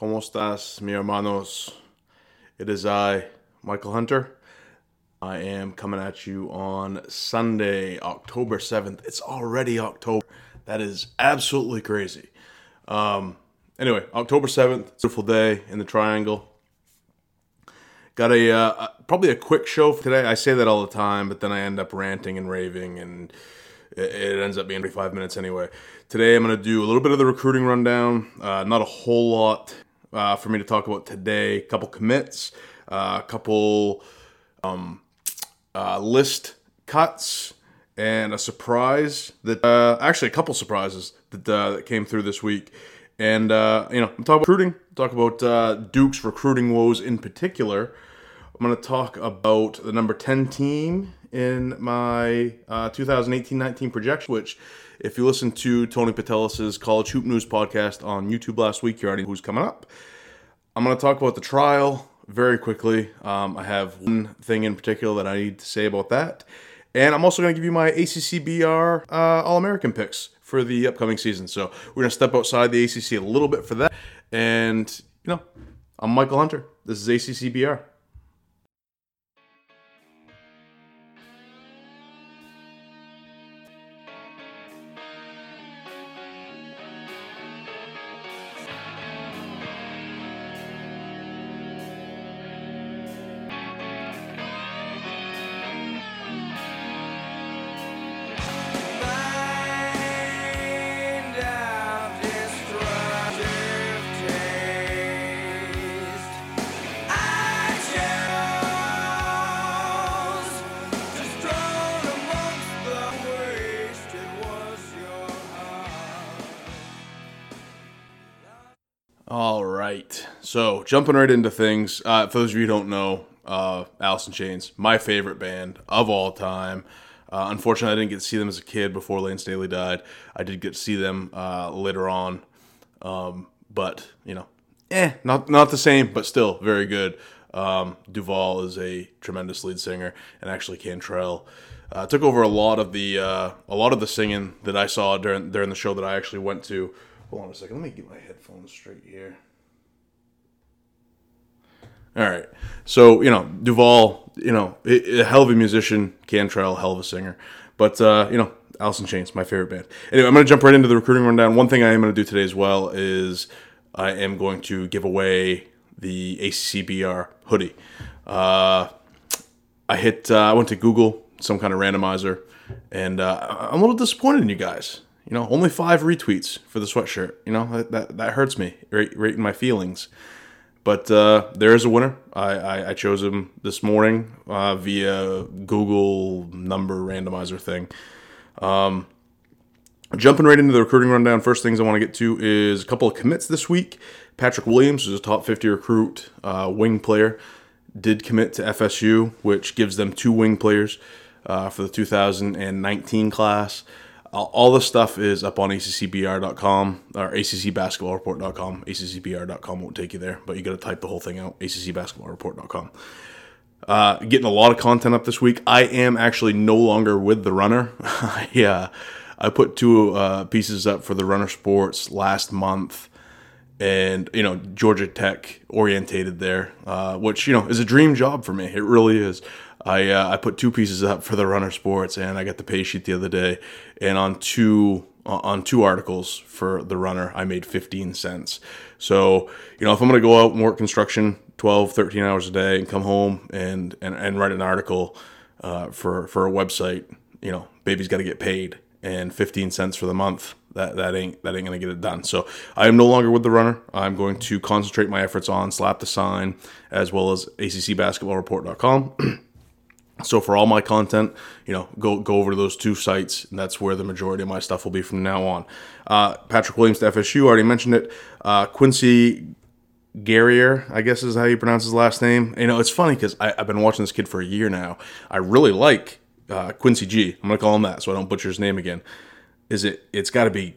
¿Cómo estás, mi hermanos? It is I, Michael Hunter. I am coming at you on Sunday, October 7th. It's already October. That is absolutely crazy. Um, anyway, October 7th, beautiful day in the triangle. Got a uh, probably a quick show today. I say that all the time, but then I end up ranting and raving, and it, it ends up being 45 minutes anyway. Today I'm going to do a little bit of the recruiting rundown. Uh, not a whole lot uh, for me to talk about today. A couple commits, uh, a couple um, uh, list cuts, and a surprise that uh, actually a couple surprises that, uh, that came through this week. And you know, I'm talking about recruiting. Talk about Duke's recruiting woes in particular. I'm going to talk about the number 10 team in my 2018-19 projection, which if you listen to Tony Patelis' College Hoop News podcast on YouTube last week, you already know who's coming up. I'm going to talk about the trial very quickly. Um, I have one thing in particular that I need to say about that. And I'm also going to give you my ACCBR uh, All American picks for the upcoming season. So we're going to step outside the ACC a little bit for that. And, you know, I'm Michael Hunter. This is ACCBR. So jumping right into things. Uh, for those of you who don't know, uh, Alice in Chains, my favorite band of all time. Uh, unfortunately, I didn't get to see them as a kid before Layne Staley died. I did get to see them uh, later on, um, but you know, eh, not not the same, but still very good. Um, Duvall is a tremendous lead singer, and actually Cantrell uh, took over a lot of the uh, a lot of the singing that I saw during during the show that I actually went to. Hold on a second. Let me get my headphones straight here. All right. So, you know, Duvall, you know, a hell of a musician, Cantrell, hell of a singer. But, uh, you know, in Chains, my favorite band. Anyway, I'm going to jump right into the recruiting rundown. One thing I am going to do today as well is I am going to give away the ACCBR hoodie. Uh, I hit, uh, I went to Google, some kind of randomizer, and uh, I'm a little disappointed in you guys. You know, only five retweets for the sweatshirt. You know, that, that, that hurts me, right, right in my feelings. But uh, there is a winner. I, I, I chose him this morning uh, via Google number randomizer thing. Um, jumping right into the recruiting rundown, first things I want to get to is a couple of commits this week. Patrick Williams is a top 50 recruit, uh, wing player, did commit to FSU, which gives them two wing players uh, for the 2019 class all the stuff is up on ACCBR.com or ACCBasketballReport.com. ACCBR.com won't take you there, but you got to type the whole thing out. ACCBasketballReport.com. Uh, getting a lot of content up this week. I am actually no longer with the runner. yeah, I put two uh, pieces up for the runner sports last month, and you know Georgia Tech orientated there, uh, which you know is a dream job for me. It really is. I uh, I put two pieces up for the Runner Sports, and I got the pay sheet the other day, and on two on two articles for the Runner, I made 15 cents. So you know, if I'm going to go out and work construction 12, 13 hours a day, and come home and and, and write an article uh, for for a website, you know, baby's got to get paid, and 15 cents for the month. That, that ain't that ain't gonna get it done. So I am no longer with the runner. I'm going to concentrate my efforts on slap the sign as well as ACCBasketballReport.com. So for all my content, you know, go go over to those two sites, and that's where the majority of my stuff will be from now on. Uh, Patrick Williams to FSU, already mentioned it. Uh, Quincy Guerrier, I guess is how you pronounce his last name. You know, it's funny because I've been watching this kid for a year now. I really like uh, Quincy G. I'm gonna call him that so I don't butcher his name again. Is it? It's got to be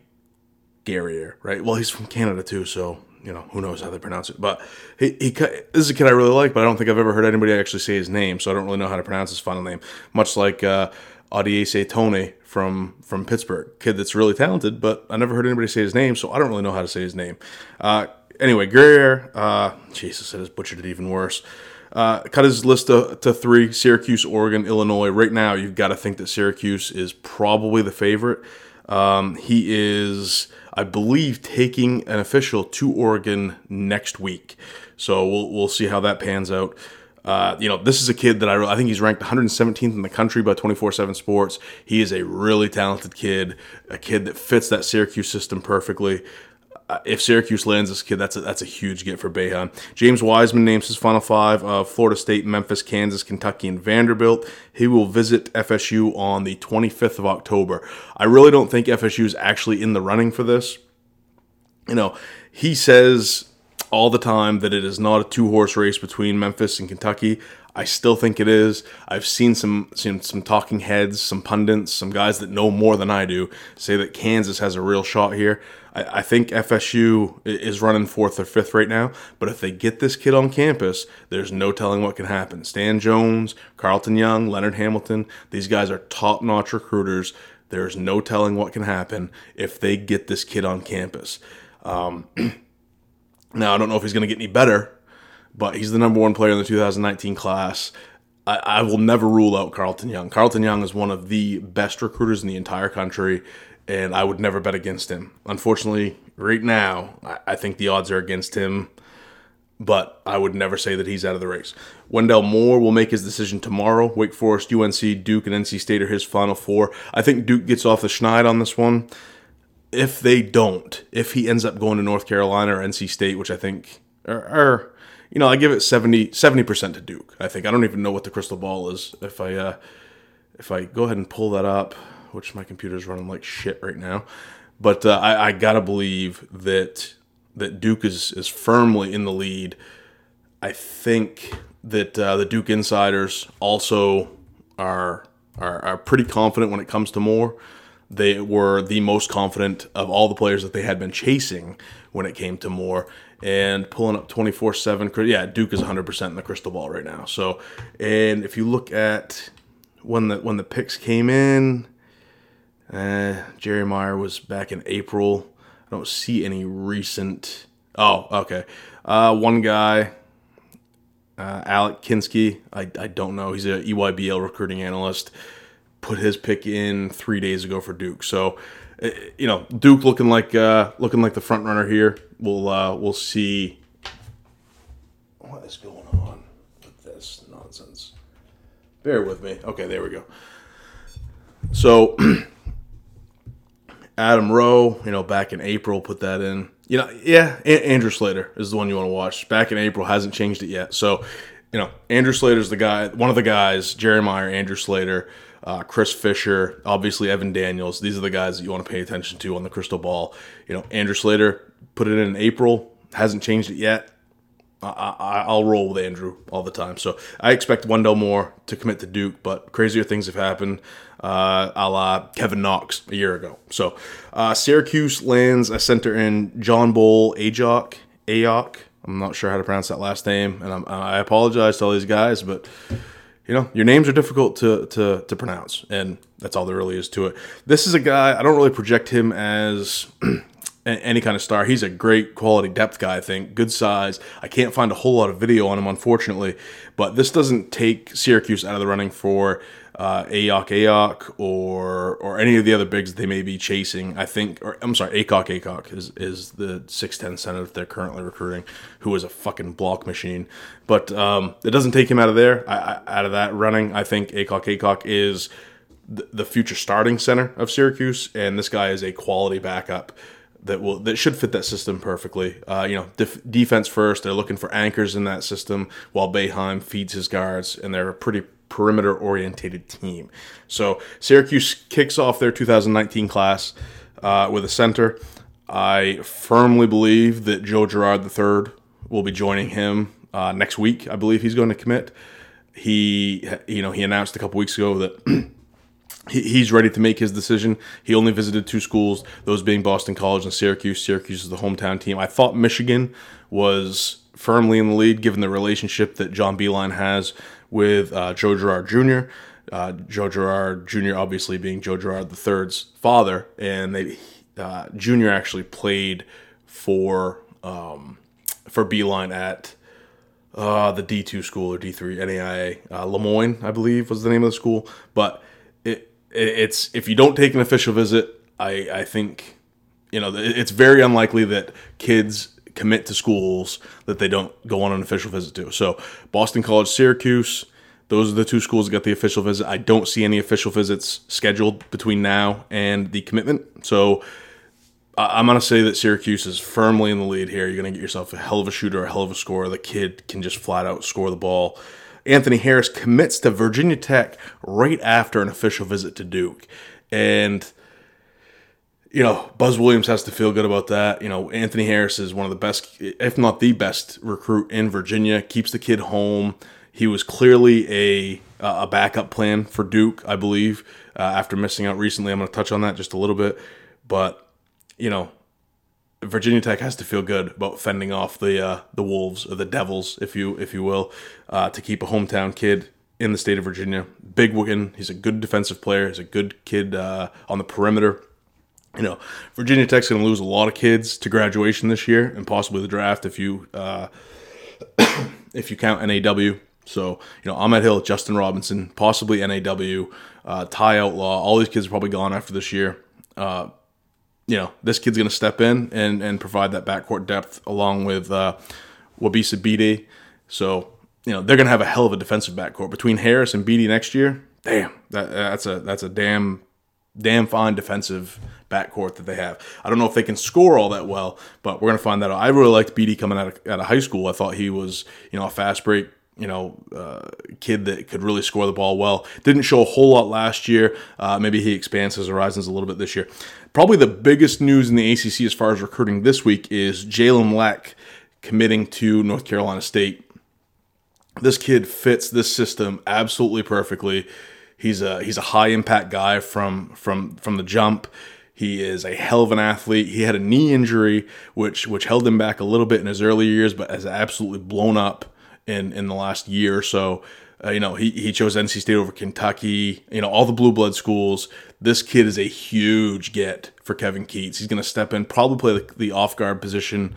Guerrier, right? Well, he's from Canada too, so you know, who knows how they pronounce it. But he, he this is a kid I really like, but I don't think I've ever heard anybody actually say his name, so I don't really know how to pronounce his final name. Much like uh, Au'Diese Tone from from Pittsburgh, kid that's really talented, but I never heard anybody say his name, so I don't really know how to say his name. Uh, anyway, Guerriere, uh, Jesus, I just butchered it even worse. Uh, cut his list to, to three Syracuse, Oregon, Illinois. Right now, you've got to think that Syracuse is probably the favorite. Um, he is, I believe, taking an official to Oregon next week. So we'll, we'll see how that pans out. Uh, you know, this is a kid that I, I think he's ranked 117th in the country by 24 7 Sports. He is a really talented kid, a kid that fits that Syracuse system perfectly. Uh, if Syracuse lands this kid, that's a, that's a huge get for Boeheim. James Wiseman names his final five of Florida State, Memphis, Kansas, Kentucky, and Vanderbilt. He will visit FSU on the 25th of October. I really don't think FSU is actually in the running for this. You know, he says all the time that it is not a two horse race between Memphis and Kentucky. I still think it is. I've seen some seen some talking heads, some pundits, some guys that know more than I do say that Kansas has a real shot here. I, I think FSU is running fourth or fifth right now, but if they get this kid on campus, there's no telling what can happen. Stan Jones, Carlton Young, Leonard Hamilton, these guys are top notch recruiters. There's no telling what can happen if they get this kid on campus. Um, now, I don't know if he's going to get any better, but he's the number one player in the 2019 class. I, I, will never rule out Carlton Young. Carlton Young is one of the best recruiters in the entire country and I would never bet against him. Unfortunately, right now, I, think the odds are against him, but I would never say that he's out of the race. Wendell Moore will make his decision tomorrow. Wake Forest, UNC, Duke, and NC State are his final four. I think Duke gets off the schneid on this one. If they don't, if he ends up going to North Carolina or NC State, which I think are, are you know, I give it 70 percent to Duke. I think I don't even know what the crystal ball is. If I uh, if I go ahead and pull that up, which my computer's running like shit right now. But uh, I, I, gotta believe that that Duke is is firmly in the lead. I think that uh, the Duke insiders also are, are are pretty confident when it comes to Moore. They were the most confident of all the players that they had been chasing when it came to Moore and pulling up 24 7 yeah duke is 100% in the crystal ball right now so and if you look at when the when the picks came in uh, Jerry Meyer was back in April. I don't see any recent. Oh, okay. Uh, one guy, uh, Alec Kinsky. I, I don't know. He's a EYBL recruiting analyst. Put his pick in three days ago for Duke. So, uh, you know, Duke looking like uh, looking like the front runner here. We'll uh, we'll see. What is going on with this nonsense? Bear with me. Okay, there we go. So. Adam Rowe, you know, back in April, put that in. You know, yeah, Andrew Slater is the one you want to watch. Back in April, hasn't changed it yet. So, you know, Andrew Slater's the guy, one of the guys, Meyer, Andrew Slater, uh, Chris Fisher, obviously Evan Daniels. These are the guys that you want to pay attention to on the crystal ball. You know, Andrew Slater put it in April, hasn't changed it yet. I, will roll with Andrew all the time. So I expect Wendell Moore to commit to Duke, but crazier things have happened, uh, a la Kevin Knox a year ago. So uh, Syracuse lands a center in John Bol Ajok. Ayok. I'm not sure how to pronounce that last name, and I'm, i apologize to all these guys, but you know your names are difficult to, to to pronounce, and that's all there really is to it. This is a guy I don't really project him as any kind of star. He's a great quality depth guy, I think. Good size. I can't find a whole lot of video on him, unfortunately. But this doesn't take Syracuse out of the running for uh, Ayok Ayok or or any of the other bigs they may be chasing. I think, or I'm sorry, Akok Akok is is the 6'10 center that they're currently recruiting, who is a fucking block machine. But um, it doesn't take him out of there, I, I, out of that running. I think Akok Akok is the future starting center of Syracuse, and this guy is a quality backup that will that should fit that system perfectly. Uh, you know, def- defense first. They're looking for anchors in that system, while Boeheim feeds his guards, and they're a pretty perimeter orientated team. So Syracuse kicks off their 2019 class uh, with a center. I firmly believe that Joe Girard III will be joining him uh, next week. I believe he's going to commit. He, you know, he announced a couple weeks ago that he's ready to make his decision. He only visited two schools, those being Boston College and Syracuse. Syracuse is the hometown team. I thought Michigan was firmly in the lead given the relationship that John Beilein has with uh, Joe Girard Jr. Uh, Joe Girard Jr. obviously being Joe Girard III's father, and they uh, Jr. actually played for um, for Beilein at uh, the D2 school or D3 NAIA. Uh, Le Moyne, I believe, was the name of the school. But it, it it's if you don't take an official visit, I, I think, you know, it's very unlikely that kids commit to schools that they don't go on an official visit to. So Boston College, Syracuse, those are the two schools that got the official visit. I don't see any official visits scheduled between now and the commitment. So I'm going to say that Syracuse is firmly in the lead here. You're going to get yourself a hell of a shooter, a hell of a scorer. The kid can just flat out score the ball. Anthony Harris commits to Virginia Tech right after an official visit to Duke. And you know, Buzz Williams has to feel good about that. You know, Anthony Harris is one of the best, if not the best recruit in Virginia. Keeps the kid home. He was clearly a a backup plan for Duke, I believe. Uh, after missing out recently, I'm going to touch on that just a little bit. But you know, Virginia Tech has to feel good about fending off the uh, the Wolves or the Devils, if you if you will, uh, to keep a hometown kid in the state of Virginia. Big Wigan, He's a good defensive player. He's a good kid uh, on the perimeter you know, Virginia Tech's going to lose a lot of kids to graduation this year and possibly the draft if you uh, if you count NAW. So you know, Ahmed Hill, Justin Robinson, possibly NAW, uh, Ty Outlaw. All these kids are probably gone after this year. Uh, you know, this kid's going to step in and and provide that backcourt depth along with uh, Wabissa Bede. So you know, they're going to have a hell of a defensive backcourt between Harris and Bede next year. Damn, that that's a that's a damn damn fine defensive backcourt that they have. I don't know if they can score all that well, but we're going to find that out. I really liked Bede coming out of, out of high school. I thought he was, you know, a fast break, you know, uh, kid that could really score the ball well. Didn't show a whole lot last year. Uh, maybe he expands his horizons a little bit this year. Probably the biggest news in the ACC as far as recruiting this week is Jalen Lecque committing to North Carolina State. This kid fits this system absolutely perfectly. He's a he's a high impact guy from from from the jump. He is a hell of an athlete. He had a knee injury, which which held him back a little bit in his early years, but has absolutely blown up in in the last year or so. Uh, you know, he, he chose NC State over Kentucky. You know, all the blue blood schools. This kid is a huge get for Kevin Keatts. He's going to step in, probably play the, the off guard position.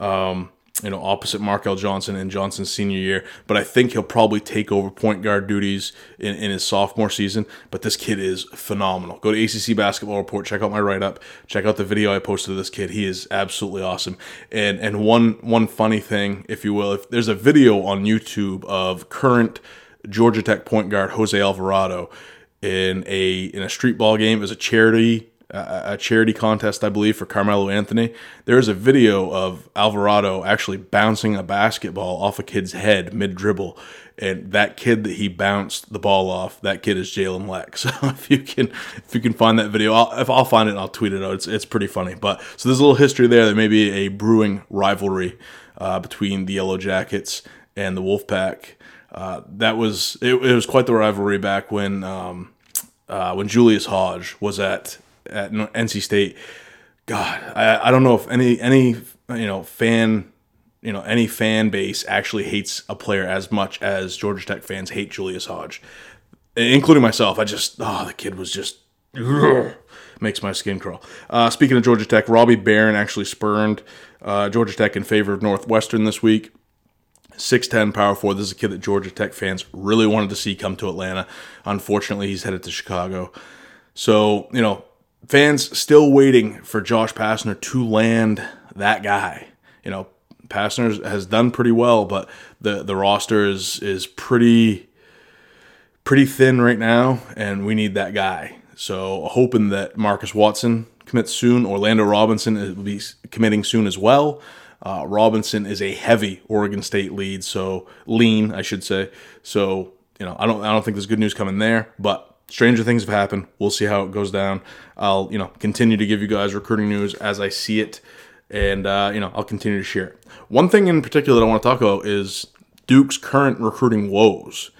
Um, you know, opposite Markell Johnson in Johnson's senior year. But I think he'll probably take over point guard duties in, in his sophomore season. But this kid is phenomenal. Go to ACC Basketball Report, check out my write up, check out the video I posted of this kid. He is absolutely awesome. And and one one funny thing, if you will, if there's a video on YouTube of current Georgia Tech point guard Jose Alvarado in a in a street ball game as a charity a charity contest, I believe, for Carmelo Anthony. There is a video of Alvarado actually bouncing a basketball off a kid's head mid dribble, and that kid that he bounced the ball off, that kid is Jalen Lecque. So if you can, if you can find that video, I'll, if I'll find it, I'll tweet it out. It's it's pretty funny. But so there's a little history there. There may be a brewing rivalry uh, between the Yellow Jackets and the Wolfpack. Uh, that was it, it, was quite the rivalry back when um, uh, when Julius Hodge was at at NC State. God, I, I don't know if any any you know fan you know any fan base actually hates a player as much as Georgia Tech fans hate Julius Hodge, including myself. I just oh the kid was just makes my skin crawl. Uh, speaking of Georgia Tech, Robbie Beran actually spurned uh, Georgia Tech in favor of Northwestern this week. 6'10 power forward. This is a kid that Georgia Tech fans really wanted to see come to Atlanta. Unfortunately, he's headed to Chicago. So, you know, fans still waiting for Josh Pastner to land that guy. You know, Pastner has done pretty well, but the the roster is is pretty pretty thin right now, and we need that guy. So hoping that Marcus Watson commits soon. Orlando Robinson will be committing soon as well. Uh, Robinson is a heavy Oregon State lead, so lean, I should say. So you know, I don't I don't think there's good news coming there, but stranger things have happened. We'll see how it goes down. I'll, you know, continue to give you guys recruiting news as I see it, and uh, you know, I'll continue to share it. One thing in particular that I want to talk about is Duke's current recruiting woes.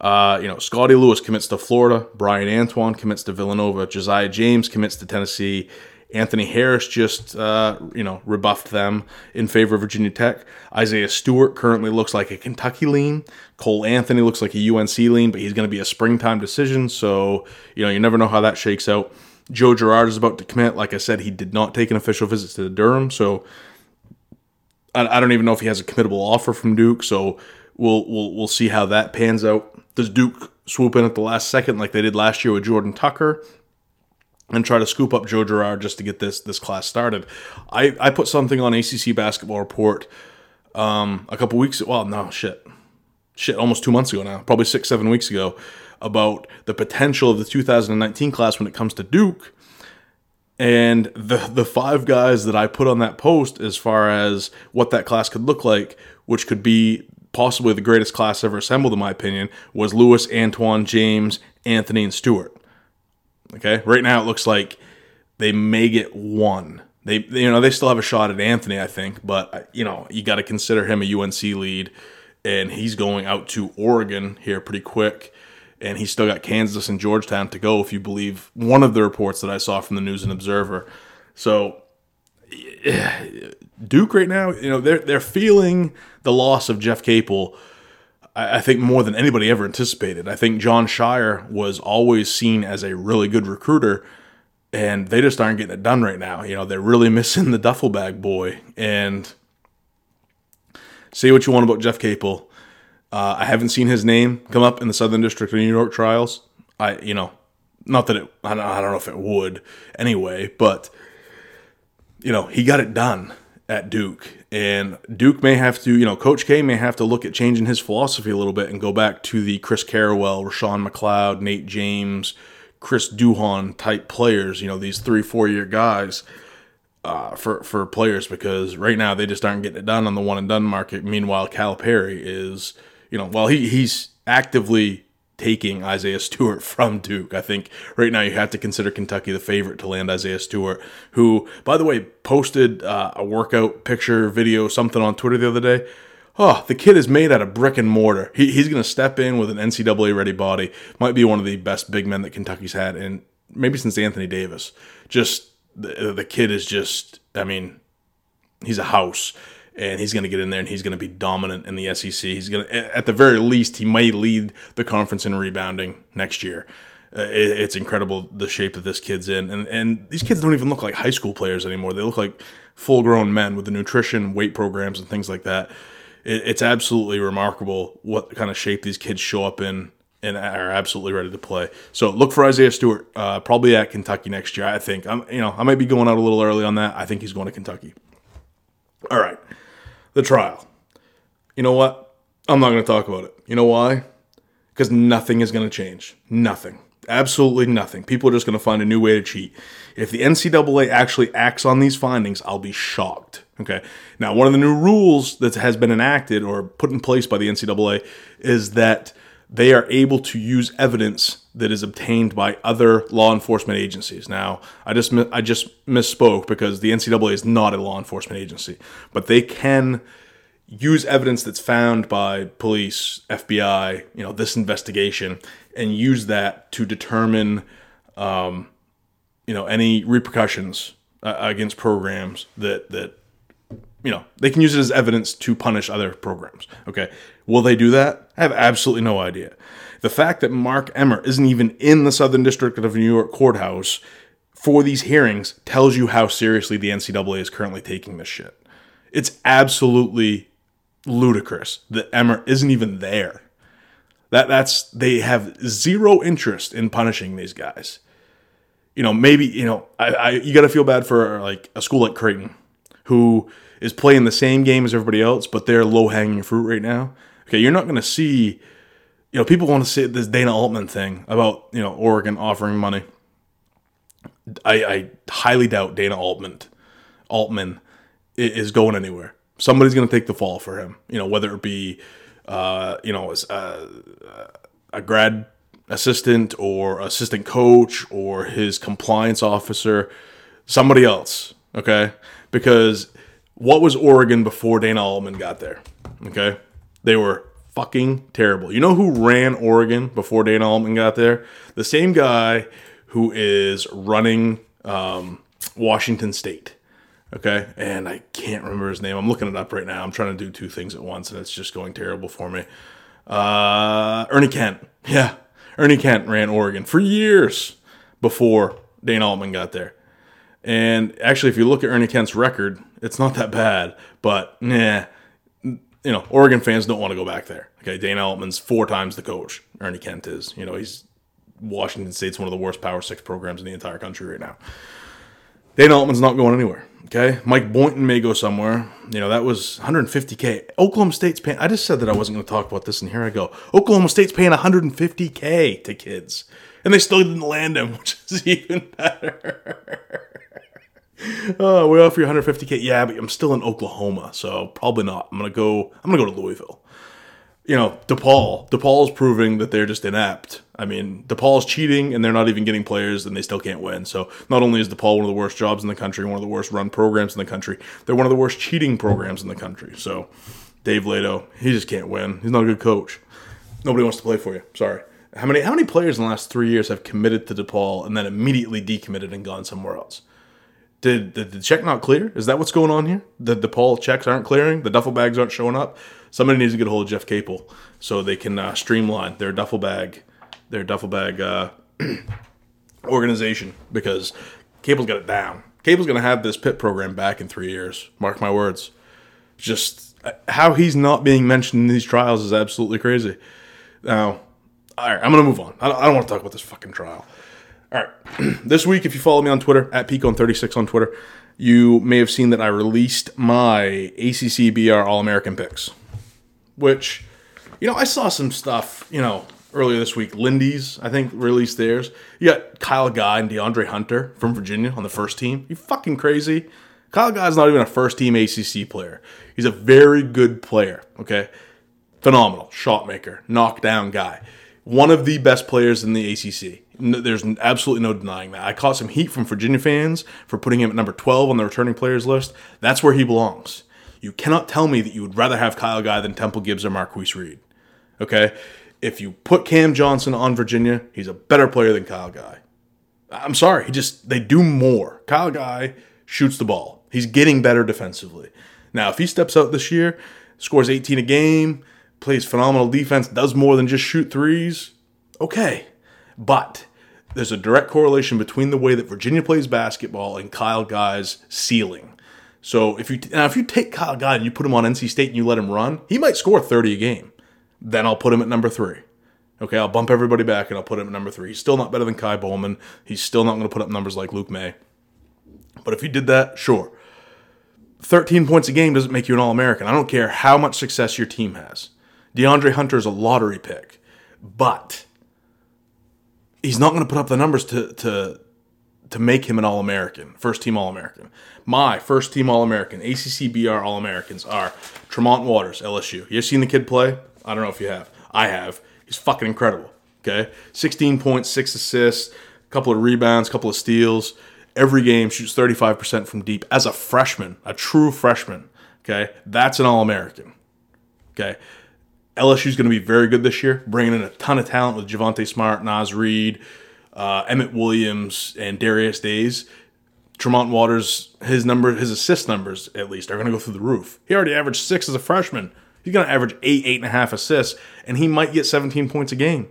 Uh, you know, Scotty Lewis commits to Florida. Bryan Antoine commits to Villanova. Josiah James commits to Tennessee. Anthony Harris just, uh, you know, rebuffed them in favor of Virginia Tech. Isaiah Stewart currently looks like a Kentucky lean. Cole Anthony looks like a UNC lean, but he's going to be a springtime decision. So, you know, you never know how that shakes out. Joe Girard is about to commit. Like I said, he did not take an official visit to Durham. So I, I don't even know if he has a committable offer from Duke. So we'll we'll we'll see how that pans out. Does Duke swoop in at the last second like they did last year with Jordan Tucker? And try to scoop up Joe Girard just to get this this class started. I, I put something on ACC Basketball Report um, a couple weeks. Well, no shit, shit, almost two months ago now, probably six seven weeks ago, about the potential of the 2019 class when it comes to Duke. And the the five guys that I put on that post as far as what that class could look like, which could be possibly the greatest class ever assembled, in my opinion, was Lewis, Antoine, James, Anthony, and Stewart. Okay, right now it looks like they may get one. They, you know, they still have a shot at Anthony, I think, but uh, you know, you got to consider him a UNC lead, and he's going out to Oregon here pretty quick, and he's still got Kansas and Georgetown to go, if you believe one of the reports that I saw from the News and Observer. So, Duke right now, you know, they're they're feeling the loss of Jeff Capel I think more than anybody ever anticipated. I think Jon Scheyer was always seen as a really good recruiter, and they just aren't getting it done right now. You know, they're really missing the duffel bag boy. And say what you want about Jeff Capel. Uh, I haven't seen his name come up in the Southern District of New York trials. I, you know, not that it, I don't, I don't know if it would anyway, but, you know, he got it done at Duke. And Duke may have to, you know, Coach K may have to look at changing his philosophy a little bit and go back to the Chris Carrawell, Roshown McLeod, Nate James, Chris Duhon type players, you know, these three, four year guys uh, for, for players because right now they just aren't getting it done on the one and done market. Meanwhile, Calipari is, you know, well, he, he's actively taking Isaiah Stewart from Duke. I think right now you have to consider Kentucky the favorite to land Isaiah Stewart, who, by the way, posted uh, a workout picture, video, something on Twitter the other day. Oh, the kid is made out of brick and mortar. He, he's going to step in with an NCAA ready body. Might be one of the best big men that Kentucky's had, and maybe since Anthony Davis. Just the, the kid is just, I mean, he's a house and he's going to get in there and he's going to be dominant in the SEC. He's going to, at the very least, he may lead the conference in rebounding next year. Uh, it, it's incredible the shape that this kid's in, and and these kids don't even look like high school players anymore. They look like full grown men with the nutrition, weight programs, and things like that. It, it's absolutely remarkable what kind of shape these kids show up in and are absolutely ready to play. So look for Isaiah Stewart, uh, probably at Kentucky next year. I think I'm, you know, I might be going out a little early on that. I think he's going to Kentucky. All right the trial. You know what? I'm not going to talk about it. You know why? Because nothing is going to change. Nothing. Absolutely nothing. People are just going to find a new way to cheat. If the NCAA actually acts on these findings, I'll be shocked. Okay. Now, one of the new rules that has been enacted or put in place by the NCAA is that they are able to use evidence that is obtained by other law enforcement agencies. Now, I just I just misspoke because the NCAA is not a law enforcement agency, but they can use evidence that's found by police, FBI, you know, this investigation, and use that to determine, um, you know, any repercussions uh, against programs that that you know, they can use it as evidence to punish other programs. Okay. Will they do that? I have absolutely no idea. The fact that Mark Emmert isn't even in the Southern District of New York courthouse for these hearings tells you how seriously the NCAA is currently taking this shit. It's absolutely ludicrous that Emmert isn't even there. That that's they have zero interest in punishing these guys. You know, maybe you know, I, I you got to feel bad for like a school like Creighton, who is playing the same game as everybody else, but they're low hanging fruit right now. Okay, you're not going to see, you know, people want to see this Dana Altman thing about, you know, Oregon offering money. I, I highly doubt Dana Altman, Altman is going anywhere. Somebody's going to take the fall for him, you know, whether it be, uh, you know, a, uh, a grad assistant or assistant coach or his compliance officer, somebody else, okay? Because what was Oregon before Dana Altman got there? Okay. They were fucking terrible. You know who ran Oregon before Dana Altman got there? The same guy who is running um, Washington State. Okay. And I can't remember his name. I'm looking it up right now. I'm trying to do two things at once and it's just going terrible for me. Uh, Ernie Kent. Yeah. Ernie Kent ran Oregon for years before Dana Altman got there. And actually, if you look at Ernie Kent's record, It's not that bad, but nah. You know, Oregon fans don't want to go back there. Okay, Dana Altman's four times the coach. Ernie Kent is. You know, he's Washington State's one of the worst Power Six programs in the entire country right now. Dana Altman's not going anywhere. Okay, Mike Boynton may go somewhere. You know that was 150k. Oklahoma State's paying. I just said that I wasn't going to talk about this, and here I go. Oklahoma State's paying 150k to kids, and they still didn't land him, which is even better. Oh, we offer you 150k. Yeah, but I'm still in Oklahoma, so probably not. I'm gonna go. I'm gonna go to Louisville you know, DePaul. DePaul's proving that they're just inept. I mean, DePaul's cheating and they're not even getting players and they still can't win. So not only is DePaul one of the worst jobs in the country, one of the worst run programs in the country, they're one of the worst cheating programs in the country. So Dave Leitao, he just can't win. He's not a good coach. Nobody wants to play for you. Sorry. How many how many players in the last three years have committed to DePaul and then immediately decommitted and gone somewhere else? Did, did the check not clear? Is that what's going on here? The DePaul checks aren't clearing. The duffel bags aren't showing up somebody needs to get a hold of Jeff Capel so they can uh, streamline their duffel bag, their duffel bag uh, organization because Capel's got it down. Capel's going to have this pit program back in three years. Mark my words. Just uh, how he's not being mentioned in these trials is absolutely crazy. Now, all right, I'm going to move on. I don't, I don't want to talk about this fucking trial. All right, this week, if you follow me on Twitter at Peacone36 on Twitter, you may have seen that I released my ACCBR All American picks which, you know, I saw some stuff, you know, earlier this week. Lindy's, I think, released theirs. You got Kyle Guy and DeAndre Hunter from Virginia on the first team. You fucking crazy. Kyle Guy's not even a first team ACC player. He's a very good player, okay? Phenomenal. Shot maker, knockdown guy. One of the best players in the ACC. There's absolutely no denying that. I caught some heat from Virginia fans for putting him at number 12 on the returning players list. That's where he belongs. You cannot tell me that you would rather have Kyle Guy than Temple Gibbs or Marquise Reed. Okay? If you put Cam Johnson on Virginia, he's a better player than Kyle Guy. I'm sorry, he just they do more. Kyle Guy shoots the ball. He's getting better defensively. Now, if he steps out this year, scores 18 a game, plays phenomenal defense, does more than just shoot threes, okay. But there's a direct correlation between the way that Virginia plays basketball and Kyle Guy's ceiling. So if you now if you take Kyle Guy and you put him on NC State and you let him run, he might score 30 a game. Then I'll put him at number three. Okay, I'll bump everybody back and I'll put him at number three. He's still not better than Ky Bowman. He's still not going to put up numbers like Luke Maye. But if you did that, sure. 13 points a game doesn't make you an All American. I don't care how much success your team has. DeAndre Hunter is a lottery pick, but he's not going to put up the numbers to, to, to make him an All American, first team All American. My first team All American, ACCBR All Americans are Tremont Waters, LSU. You seen the kid play? I don't know if you have. I have. He's fucking incredible. Okay, 16 points, six assists, a couple of rebounds, a couple of steals. Every game shoots 35% from deep as a freshman, a true freshman. Okay, that's an All American. Okay, LSU is going to be very good this year, bringing in a ton of talent with Javonte Smart, Naz Reid, uh, Emmett Williams, and Darius Days. Tremont Waters, his number, his assist numbers at least are going to go through the roof. He already averaged six as a freshman. He's going to average eight, eight and a half assists, and he might get 17 points a game.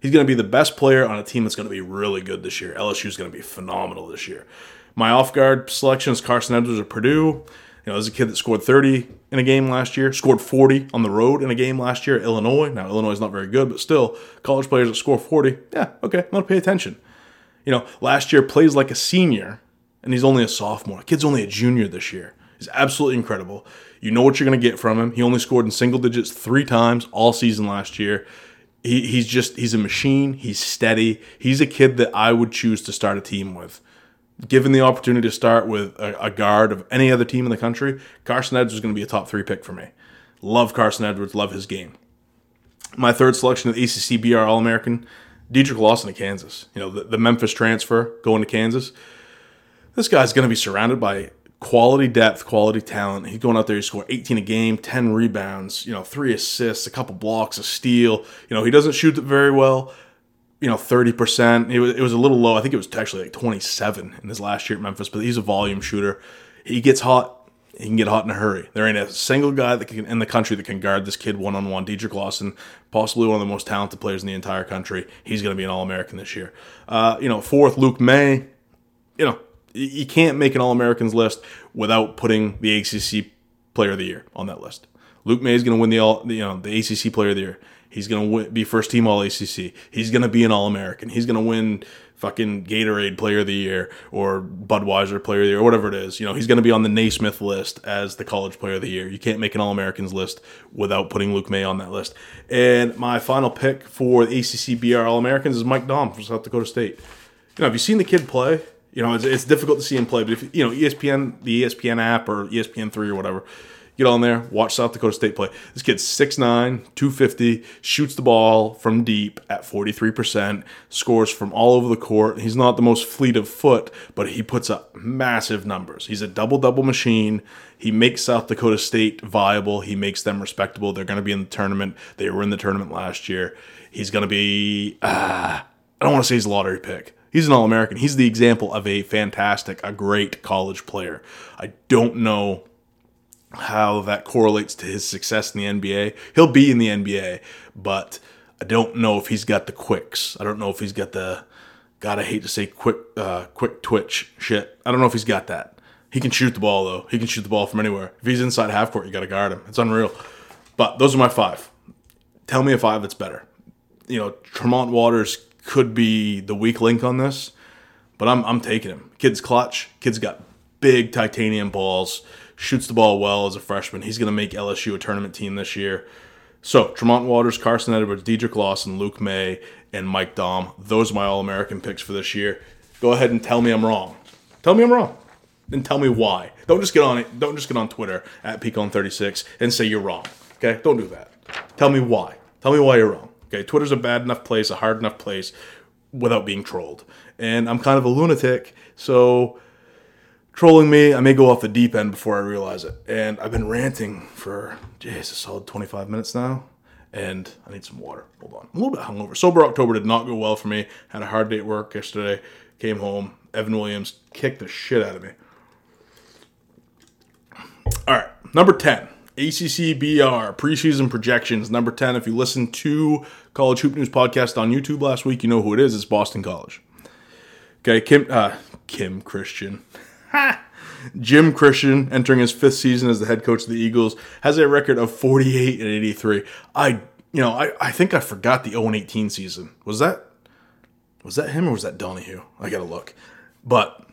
He's going to be the best player on a team that's going to be really good this year. LSU is going to be phenomenal this year. My off guard selection is Carson Edwards of Purdue. You know, there's a kid that scored 30 in a game last year, scored 40 on the road in a game last year at Illinois. Now, Illinois is not very good, but still, college players that score 40, yeah, okay, I'm going to pay attention. You know, last year plays like a senior, and he's only a sophomore. The kid's only a junior this year. He's absolutely incredible. You know what you're going to get from him. He only scored in single digits three times all season last year. He, he's just, he's a machine. He's steady. He's a kid that I would choose to start a team with given the opportunity to start with a, a, guard of any other team in the country, Carson Edwards is going to be a top three pick for me. Love Carson Edwards, love his game. My third selection of the ACCBR All American, Dedric Lawson of Kansas. You know, the, the Memphis transfer going to Kansas. This guy's going to be surrounded by quality depth, quality talent. He's going out there, he scored 18 a game, 10 rebounds, you know, three assists, a couple blocks, a steal. You know, he doesn't shoot very well, you know, 30%. It was, it was a little low. I think it was actually like 27 in his last year at Memphis, but he's a volume shooter. He gets hot. He can get hot in a hurry. There ain't a single guy that can in the country that can guard this kid one on one. Dedric Lawson, possibly one of the most talented players in the entire country. He's going to be an All American this year. Uh, you know, fourth, Luke Maye. You know, You can't make an All Americans list without putting the ACC Player of the Year on that list. Luke Maye is going to win the all, you know, the ACC Player of the Year. He's going to be first team All ACC. He's going to be an All American. He's going to win fucking Gatorade Player of the Year or Budweiser Player of the Year or whatever it is. You know, he's going to be on the Naismith list as the College Player of the Year. You can't make an All Americans list without putting Luke Maye on that list. And my final pick for the ACC BR All Americans is Mike Daum from South Dakota State. You know, have you seen the kid play? You know, it's, it's difficult to see him play, but if you know ESPN, the ESPN app or ESPN three or whatever, Get on there, watch South Dakota State play. This kid's 6'9, 250, shoots the ball from deep at 43%, scores from all over the court. He's not the most fleet of foot, but he puts up massive numbers. He's a double double machine. He makes South Dakota State viable. He makes them respectable. They're going to be in the tournament. They were in the tournament last year. He's going to be, uh, I don't want to say he's a lottery pick. He's an All American. He's the example of a fantastic, a great college player. I don't know how that correlates to his success in the NBA. He'll be in the NBA, but I don't know if he's got the quicks. I don't know if he's got the God. I hate to say quick, uh, quick twitch shit. I don't know if he's got that. He can shoot the ball though. He can shoot the ball from anywhere. If he's inside half court, you got to guard him. It's unreal. But those are my five. Tell me a five that's better. You know, Tremont Waters could be the weak link on this, but I'm I'm taking him. Kid's clutch. Kid's got big titanium balls shoots the ball well as a freshman. He's going to make LSU a tournament team this year. So, Tremont Waters, Carson Edwards, Dedric Lawson, Luke Maye, and Mike Daum. Those are my All American picks for this year. Go ahead and tell me I'm wrong. Tell me I'm wrong. And tell me why. Don't just get on it. Don't just get on Twitter at Peacone36 and say you're wrong. Okay? Don't do that. Tell me why. Tell me why you're wrong. Okay? Twitter's a bad enough place, a hard enough place without being trolled. And I'm kind of a lunatic, so trolling me. I may go off the deep end before I realize it. And I've been ranting for, jeez, a solid 25 minutes now. And I need some water. Hold on. I'm a little bit hungover. Sober October did not go well for me. Had a hard day at work yesterday. Came home. Evan Williams kicked the shit out of me. All right. Number 10. ACC BR preseason projections. Number 10. If you listened to College Hoop News podcast on YouTube last week, you know who it is. It's Boston College. Okay. Kim, uh, Kim Christian. Jim Christian, entering his fifth season as the head coach of the Eagles, has a record of 48 and 83. I, you know, I, I think I forgot the 0 18 season. Was that was that him or was that Donahue? I gotta look. But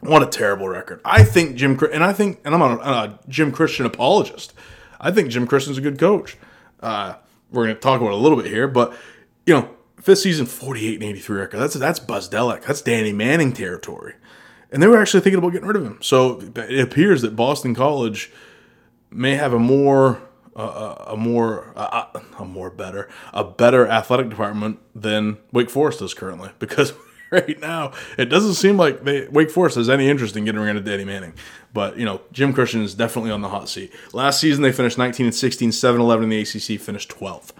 what a terrible record. I think Jim and I think and I'm a, a Jim Christian apologist. I think Jim Christian's a good coach. Uh, we're gonna talk about a little bit here, but you know, fifth season 48 and 83 record. That's that's Bzdelik. That's Danny Manning territory and they were actually thinking about getting rid of him. So it appears that Boston College may have a more uh, a more uh, a more better a better athletic department than Wake Forest does currently because right now it doesn't seem like they, Wake Forest has any interest in getting rid of Danny Manning. But you know Jim Christian is definitely on the hot seat. Last season they finished 19 and 16, 7 11 in the ACC, finished 12th.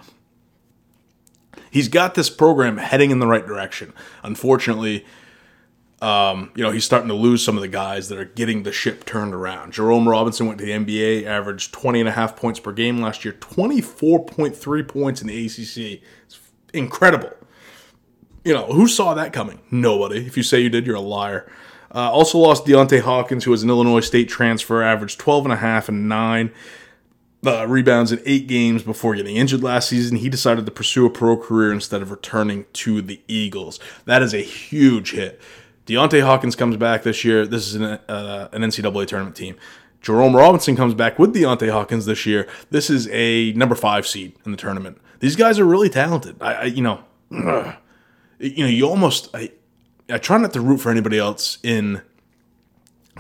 He's got this program heading in the right direction. Unfortunately, um, you know, he's starting to lose some of the guys that are getting the ship turned around. Jerome Robinson went to the NBA, averaged 20 and a half points per game last year, 24.3 points in the ACC. It's incredible. You know, who saw that coming? Nobody. If you say you did, you're a liar. Uh, also lost Deontae Hawkins, who was an Illinois State transfer, averaged 12 and a half and nine uh, rebounds in eight games before getting injured last season. He decided to pursue a pro career instead of returning to the Eagles. That is a huge hit. Deontae Hawkins comes back this year. This is an, uh, an NCAA tournament team. Jerome Robinson comes back with Deontae Hawkins this year. This is a number five seed in the tournament. These guys are really talented. I, I you know, you know, you almost I, I try not to root for anybody else in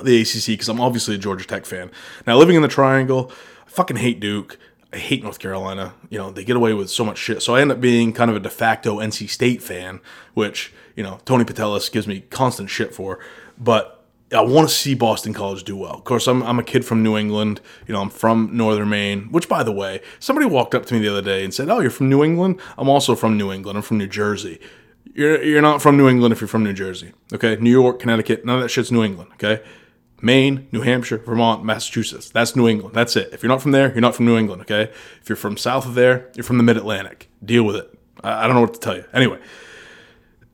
the ACC because I'm obviously a Georgia Tech fan. Now living in the Triangle, I fucking hate Duke. I hate North Carolina. You know, they get away with so much shit. So I end up being kind of a de facto NC State fan, which, you know, Tony Patelis gives me constant shit for. But I want to see Boston College do well. Of course, I'm, I'm a kid from New England. You know, I'm from Northern Maine, which, by the way, somebody walked up to me the other day and said, Oh, you're from New England? I'm also from New England. I'm from New Jersey. You're, you're not from New England if you're from New Jersey. Okay? New York, Connecticut, none of that shit's New England. Okay? Maine, New Hampshire, Vermont, Massachusetts. That's New England. That's it. If you're not from there, you're not from New England, okay? If you're from south of there, you're from the mid Atlantic. Deal with it. I, don't know what to tell you. Anyway,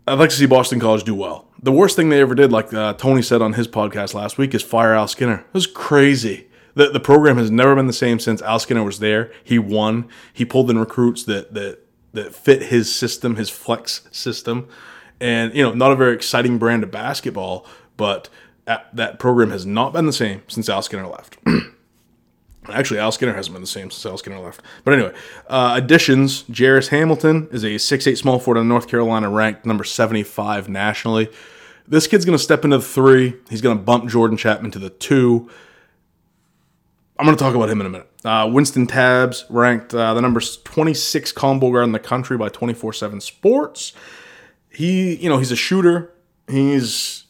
I'd like to see Boston College do well. the worst thing they ever did, like uh, Tony said on his podcast last week, is fire Al Skinner. It was crazy. The, the program has never been the same since Al Skinner was there. He won. He pulled in recruits that that that fit his system, his flex system, and you know, not a very exciting brand of basketball, but that program has not been the same since Al Skinner left. Actually, Al Skinner hasn't been the same since Al Skinner left. But anyway, uh, additions Jairus Hamilton is a six-eight small forward in North Carolina, ranked number 75 nationally. This kid's going to step into the three. He's going to bump Jordan Chatman to the two. I'm going to talk about him in a minute. Uh, Wynston Tabbs ranked uh, the number 26 combo guard in the country by 24 7 Sports. He, you know, he's a shooter. He's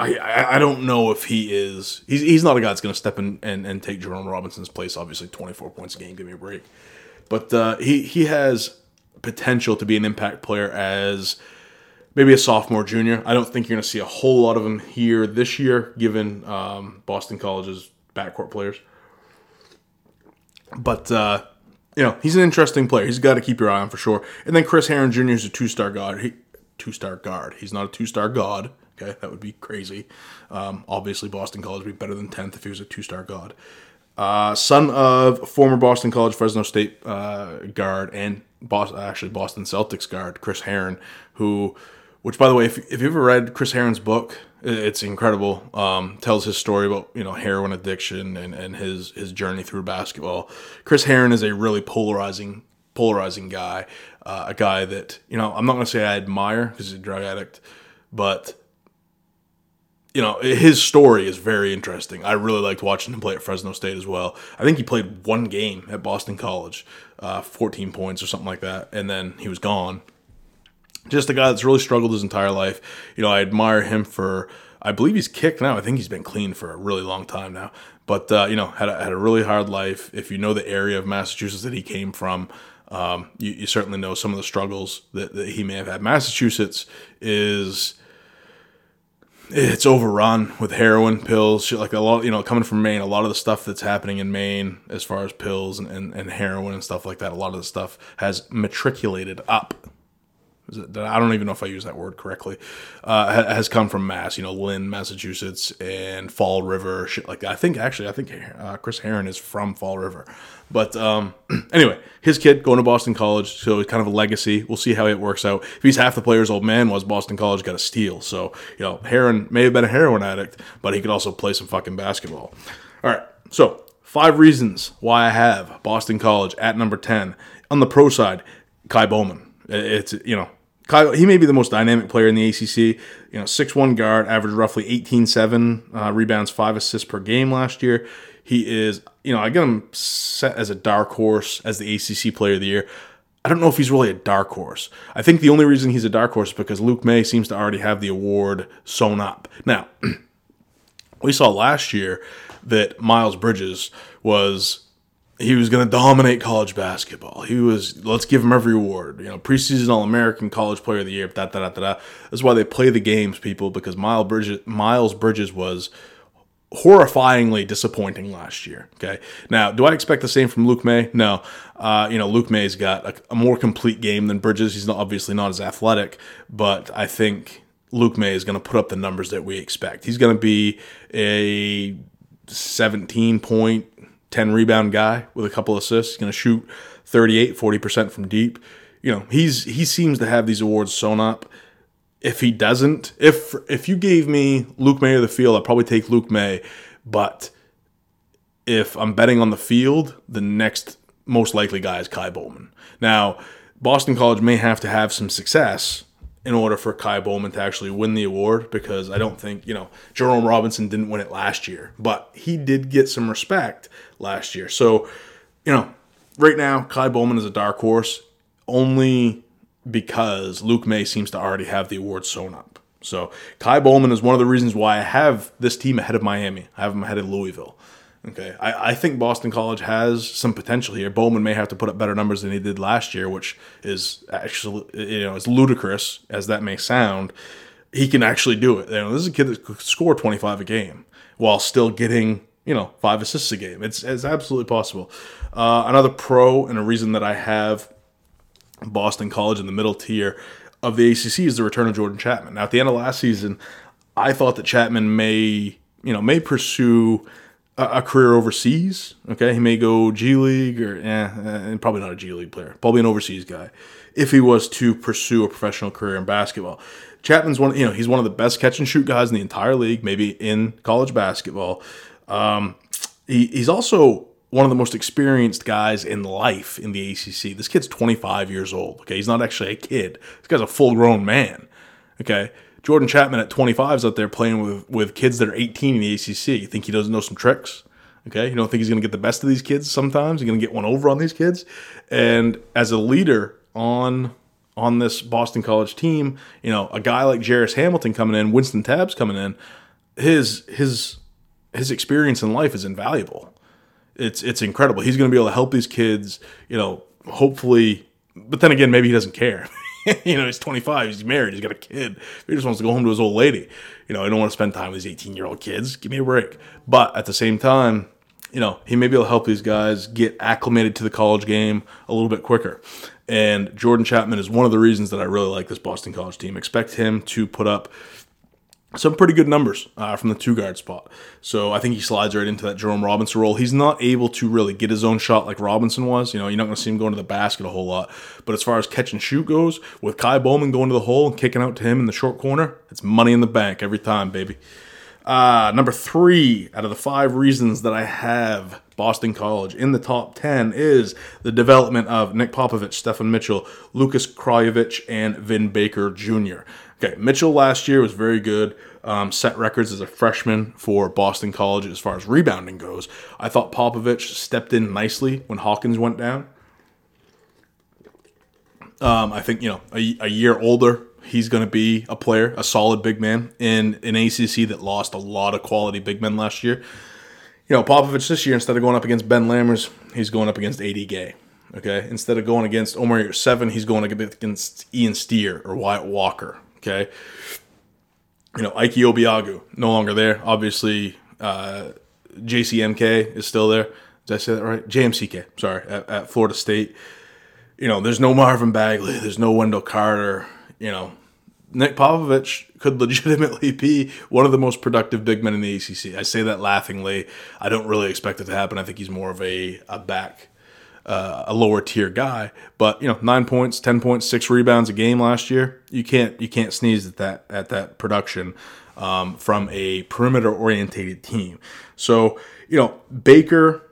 I, I, don't know if he is. He's, he's not a guy that's going to step in and, and take Jerome Robinson's place. Obviously, 24 points a game, give me a break. But uh, he he has potential to be an impact player as maybe a sophomore, junior. I don't think you're going to see a whole lot of him here this year, given um, Boston College's backcourt players. But uh, you know, he's an interesting player. He's got to keep your eye on for sure. And then Chris Herren Jr. is a two star guard. He two star guard. He's not a two star god. Okay, that would be crazy. Um, obviously, Boston College would be better than 10th if he was a two star god. Uh, son of former Boston College Fresno State uh, guard and Boston, actually Boston Celtics guard Chris Herren, who, which by the way, if, if you ever read Chris Herren's book, it's incredible. Um, tells his story about you know heroin addiction and, and his his journey through basketball. Chris Herren is a really polarizing polarizing guy, uh, a guy that you know I'm not to say I admire because he's a drug addict, but you know, his story is very interesting. I really liked watching him play at Fresno State as well. I think he played one game at Boston College, uh, 14 points or something like that, and then he was gone. Just a guy that's really struggled his entire life. You know, I admire him for. I believe he's kicked now. I think he's been clean for a really long time now. But uh, you know, had a, had a really hard life. If you know the area of Massachusetts that he came from, um, you, you, certainly know some of the struggles that, that he may have had. Massachusetts is it's overrun with heroin pills shit like a lot you know coming from maine a lot of the stuff that's happening in maine as far as pills and, and, and heroin and stuff like that a lot of the stuff has matriculated up I don't even know if I use that word correctly, uh, has come from Mass, you know, Lynn, Massachusetts, and Fall River, shit like that. I think actually, I think uh, Chris Herren is from Fall River, but um, anyway, his kid going to Boston College, so it's kind of a legacy. We'll see how it works out. If he's half the player's old man was, Boston College got a steal. So you know, Herren may have been a heroin addict, but he could also play some fucking basketball. All right, so five reasons why I have Boston College at number ten on the pro side. Ky Bowman. It's you know Kyle, he may be the most dynamic player in the ACC. You know, six one guard, averaged roughly 18-7 uh, rebounds, five assists per game last year. He is, you know, I get him set as a dark horse as the ACC Player of the Year. I don't know if he's really a dark horse. I think the only reason he's a dark horse is because Luke Maye seems to already have the award sewn up. Now, we saw last year that Miles Bridges was he was going to dominate college basketball. He was, let's give him every award. You know, preseason All American, College Player of the Year, da da da da. That's why they play the games, people, because Miles Bridges, Miles Bridges was horrifyingly disappointing last year. Okay. Now, do I expect the same from Luke Maye? No. Uh, you know, Luke Maye's got a, a, more complete game than Bridges. He's not, obviously not as athletic, but I think Luke Maye is going to put up the numbers that we expect. He's going to be a 17 point 10 rebound guy with a couple assists. He's going to shoot 38, 40% from deep. You know, he's he seems to have these awards sewn up. If he doesn't, if if you gave me Luke Maye of the field, I'd probably take Luke Maye. But if I'm betting on the field, the next most likely guy is Ky Bowman. Now, Boston College may have to have some success in order for Ky Bowman to actually win the award because I don't think, you know, Jerome Robinson didn't win it last year, but he did get some respect last year. So, you know, right now, Ky Bowman is a dark horse only because Luke Maye seems to already have the award sewn up. So, Ky Bowman is one of the reasons why I have this team ahead of Miami. I have them ahead of Louisville. Okay, I, I think Boston College has some potential here. Bowman may have to put up better numbers than he did last year, which is actually you know as ludicrous as that may sound. He can actually do it. You know, this is a kid that could score 25 a game while still getting you know five assists a game. It's it's absolutely possible. Uh, another pro and a reason that I have Boston College in the middle tier of the ACC is the return of Jordan Chatman. Now, at the end of last season, I thought that Chatman may, you know, may pursue a, career overseas. Okay, he may go G League or, eh, eh, probably not a G League player, probably an overseas guy, if he was to pursue a professional career in basketball. Chatman's one, you know, he's one of the best catch and shoot guys in the entire league, maybe in college basketball. Um, he, he's also one of the most experienced guys in life in the ACC. This kid's 25 years old. Okay, he's not actually a kid. This guy's a full grown man. Okay, Jordan Chatman at 25 is out there playing with with kids that are 18 in the ACC. You think he doesn't know some tricks? Okay, you don't think he's going to get the best of these kids sometimes? He's going to get one over on these kids. And as a leader on on this Boston College team, you know, a guy like Jairus Hamilton coming in, Wynston Tabbs coming in, his his his experience in life is invaluable it's it's incredible. He's going to be able to help these kids, you know, hopefully. But then again, maybe he doesn't care. you know, he's 25, he's married, he's got a kid. He just wants to go home to his old lady. You know, I don't want to spend time with these 18 year old kids. Give me a break. But at the same time, you know, he may be able to help these guys get acclimated to the college game a little bit quicker. And Jordan Chatman is one of the reasons that I really like this Boston College team. Expect him to put up some pretty good numbers uh, from the two guard spot. So I think he slides right into that Jerome Robinson role. He's not able to really get his own shot like Robinson was. You know, you're not going to see him going to the basket a whole lot. But as far as catch and shoot goes, with Ky Bowman going to the hole and kicking out to him in the short corner, it's money in the bank every time, baby. Uh, number three out of the five reasons that I have Boston College in the top 10 is the development of Nick Popovich, Steffon Mitchell, Lucas Kraljevic, and Vin Baker Jr. Okay, Mitchell last year was very good. Um, set records as a freshman for Boston College as far as rebounding goes. I thought Popovich stepped in nicely when Hawkins went down. Um, I think you know a, a year older, he's going to be a player, a solid big man in an ACC that lost a lot of quality big men last year. You know, Popovich this year instead of going up against Ben Lammers, he's going up against AD Gay. Okay, instead of going against Omer Yurtseven, he's going against Ian Steere or Wyatt Walker. Okay. You know, Ike Obiagu, no longer there. Obviously, uh, JCMK is still there. Did I say that right? JMCK, sorry, at, at Florida State. You know, there's no Marvin Bagley. There's no Wendell Carter. You know, Nick Popovich could legitimately be one of the most productive big men in the ACC. I say that laughingly. I don't really expect it to happen. I think he's more of a, a back uh, a lower tier guy. But you know, nine points, ten points, six rebounds a game last year. You can't you can't sneeze at that at that production um, from a perimeter orientated team. So you know, Baker.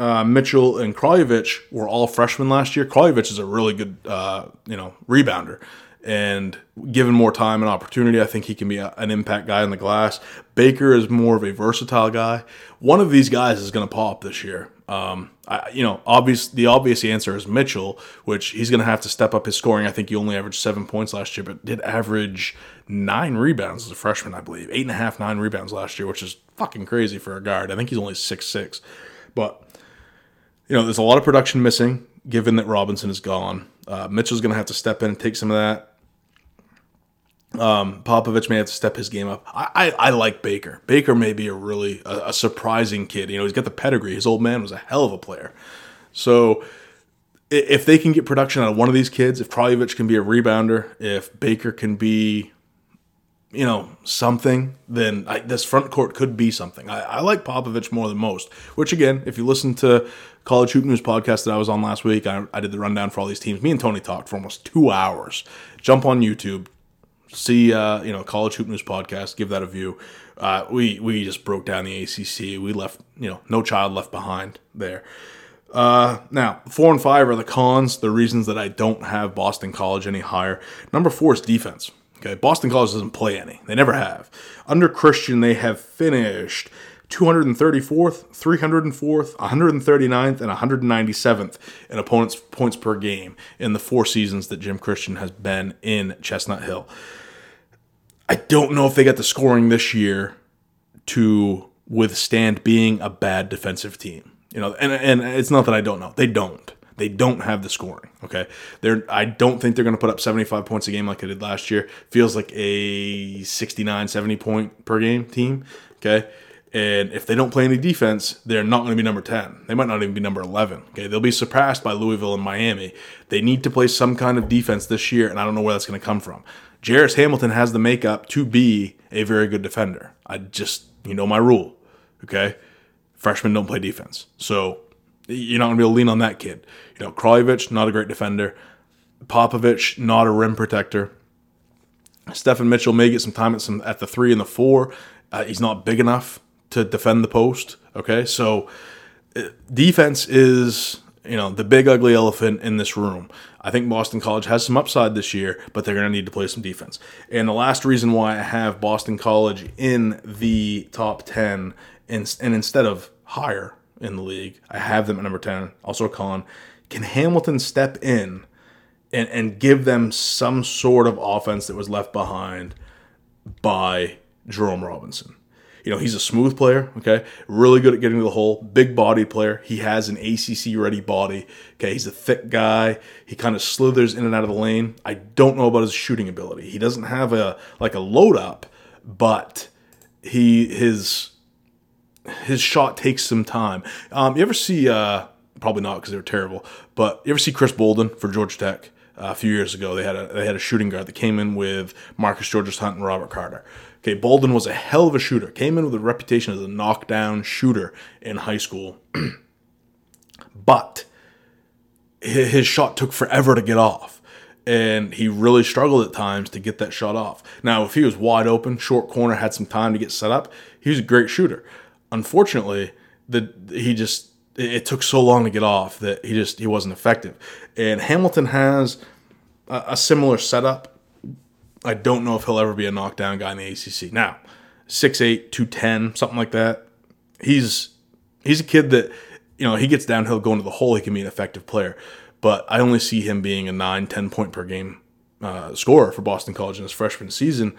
Uh, Mitchell and Kraljevic were all freshmen last year. Kraljevic is a really good, uh, you know, rebounder, and given more time and opportunity, I think he can be a, an impact guy in the glass. Baker is more of a versatile guy. One of these guys is going to pop this year. Um, I, you know, obvious the obvious answer is Mitchell, which he's going to have to step up his scoring. I think he only averaged seven points last year, but did average nine rebounds as a freshman, I believe, eight and a half, nine rebounds last year, which is fucking crazy for a guard. I think he's only six six, but you know, there's a lot of production missing given that Robinson is gone. Uh, Mitchell's going to have to step in and take some of that. Um, Popovich may have to step his game up. I, I, I like Baker. Baker may be a really a, a, surprising kid. You know, he's got the pedigree. His old man was a hell of a player. So if they can get production out of one of these kids, if Kraljevic can be a rebounder, if Baker can be, you know, something, then I, this front court could be something. I, I like Popovich more than most. Which again, if you listen to College Hoop News podcast that I was on last week, I, I did the rundown for all these teams. Me and Tony talked for almost two hours. Jump on YouTube, see uh, you know college hoop news podcast give that a view. Uh, we we just broke down the acc we left you know no child left behind there. Uh, now four and five are the cons the reasons that i don't have boston college any higher. Number four is defense okay? Boston college doesn't play any. They never have. Under christian they have finished 234th, 304th, 139th, and 197th in opponents' points per game in the four seasons that Jim Christian has been in Chestnut Hill. I don't know if they got the scoring this year to withstand being a bad defensive team. You know, and and it's not that I don't know. They don't. They don't have the scoring. Okay, they're. I don't think they're going to put up 75 points a game like they did last year. Feels like a 69, 70 point per game team. Okay, And if they don't play any defense, they're not going to be number 10. They might not even be number 11. Okay. They'll be surpassed by Louisville and Miami. They need to play some kind of defense this year, and I don't know where that's going to come from. Jairus Hamilton has the makeup to be a very good defender. I just, you know, my rule. Okay. Freshmen don't play defense. So you're not going to be able to lean on that kid. You know, Kraljevic, not a great defender. Popovich, not a rim protector. Steffon Mitchell may get some time at some at the three and the four. Uh, he's not big enough to defend the post. Okay, so uh, defense is you know the big ugly elephant in this room. I think Boston College has some upside this year, but they're going to need to play some defense. And the last reason why I have Boston College in the top ten and, and instead of higher in the league, I have them at number ten. Also, con can Hamilton step in and, and give them some sort of offense that was left behind by Jerome Robinson. You know, he's a smooth player, okay? Really good at getting to the hole, big bodied player. He has an ACC ready body, okay? He's a thick guy. He kind of slithers in and out of the lane. I don't know about his shooting ability. He doesn't have a like a load up, but he his his shot takes some time. Um, you ever see uh probably not because they're terrible, but you ever see Chris Bolden for Georgia Tech? A few years ago, they had a they had a shooting guard that came in with Marcus Georges Hunt and Robert Carter. Okay, Bolden was a hell of a shooter. Came in with a reputation as a knockdown shooter in high school, but his shot took forever to get off, and he really struggled at times to get that shot off. Now, if he was wide open, short corner, had some time to get set up, he was a great shooter. Unfortunately, the he just it took so long to get off that he just he wasn't effective. And Hamilton has a, a, similar setup. I don't know if he'll ever be a knockdown guy in the ACC. Now, 6'8", 210, something like that. He's he's a kid that you know he gets downhill going to the hole. He can be an effective player, but I only see him being a 9, 10 point per game uh, scorer for Boston College in his freshman season.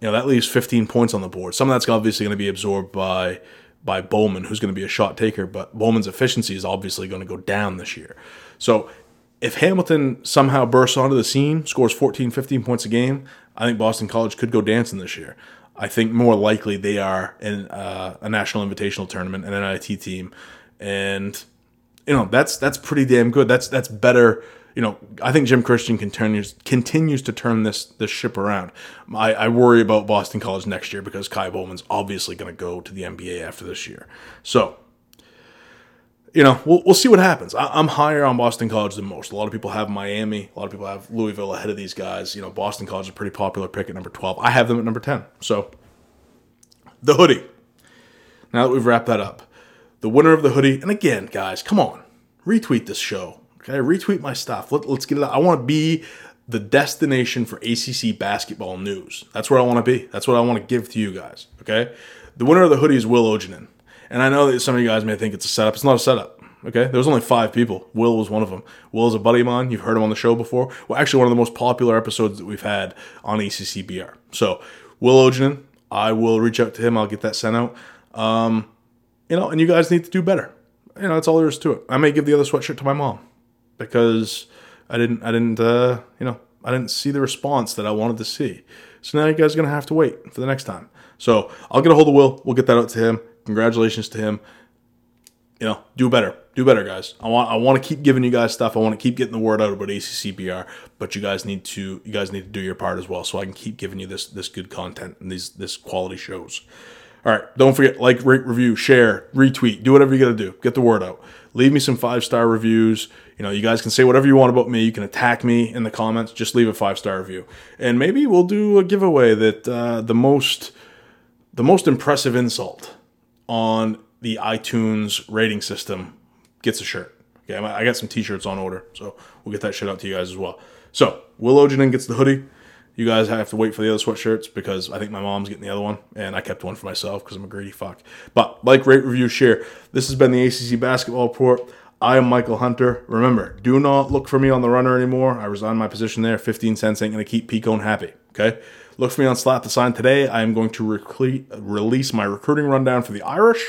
You know that leaves 15 points on the board. Some of that's obviously going to be absorbed by by Bowman, who's going to be a shot taker, but Bowman's efficiency is obviously going to go down this year. So if Hamilton somehow bursts onto the scene, scores 14, 15 points a game, I think Boston College could go dancing this year. I think more likely they are in uh, a national invitational tournament, and an NIT team, and you know that's that's pretty damn good. That's that's better you know, I think Jim Christian continues continues to turn this this ship around. I, I worry about Boston College next year because Ky Bowman's obviously going to go to the NBA after this year. So, you know, we'll, we'll see what happens. I, am higher on Boston College than most. A lot of people have Miami. A lot of people have Louisville ahead of these guys. You know, Boston College is a pretty popular pick at number 12. I have them at number 10. So, the hoodie. Now that we've wrapped that up, the winner of the hoodie, and again, guys, come on, retweet this show Okay, retweet my stuff. Let, us get it out. I want to be the destination for ACC basketball news. That's where I want to be. That's what I want to give to you guys. Okay, the winner of the hoodie is Will Ogenin, and I know that some of you guys may think it's a setup. It's not a setup. Okay, there was only five people. Will was one of them. Will is a buddy of mine. You've heard him on the show before. Well, actually, one of the most popular episodes that we've had on ACCBR. So, Will Ogenin, I will reach out to him. I'll get that sent out. Um, you know, and you guys need to do better. You know, that's all there is to it. I may give the other sweatshirt to my mom because I didn't I didn't uh, you know I didn't see the response that I wanted to see. So now you guys are gonna have to wait for the next time. So I'll get a hold of Will. We'll get that out to him. Congratulations to him. You know, do better. Do better, guys. I want I want to keep giving you guys stuff. I want to keep getting the word out about ACCBR, but you guys need to you guys need to do your part as well, so I can keep giving you this this good content and these this quality shows. All right, don't forget like, rate, review, share, retweet, do whatever you got to do. Get the word out. Leave me some five star reviews. You know, you guys can say whatever you want about me. You can attack me in the comments. Just leave a five star review, and maybe we'll do a giveaway that uh, the most the most impressive insult on the iTunes rating system gets a shirt. Okay, I got some T-shirts on order, so we'll get that shit out to you guys as well. So Will Ojanen gets the hoodie. You guys have to wait for the other sweatshirts because I think my mom's getting the other one, and I kept one for myself because I'm a greedy fuck. But like, rate, review, share. This has been the ACC Basketball Report. I am Michael Hunter. Remember, do not look for me on the runner anymore. I resigned my position there. 15 cents ain't going to keep Peacone happy. Okay? Look for me on Slap the Sign today. I am going to release my recruiting rundown for the Irish.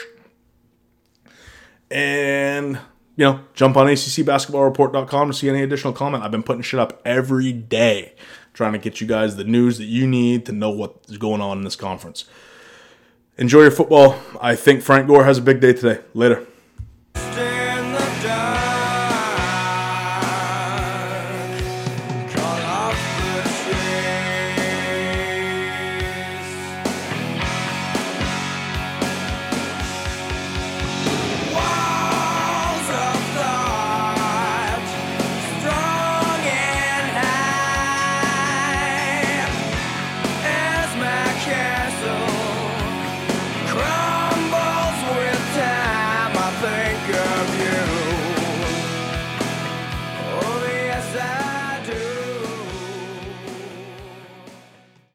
And, you know, jump on ACCBasketballReport.com to see any additional comment. I've been putting shit up every day, trying to get you guys the news that you need to know what's going on in this conference. Enjoy your football. I think Frank Gore has a big day today. Later.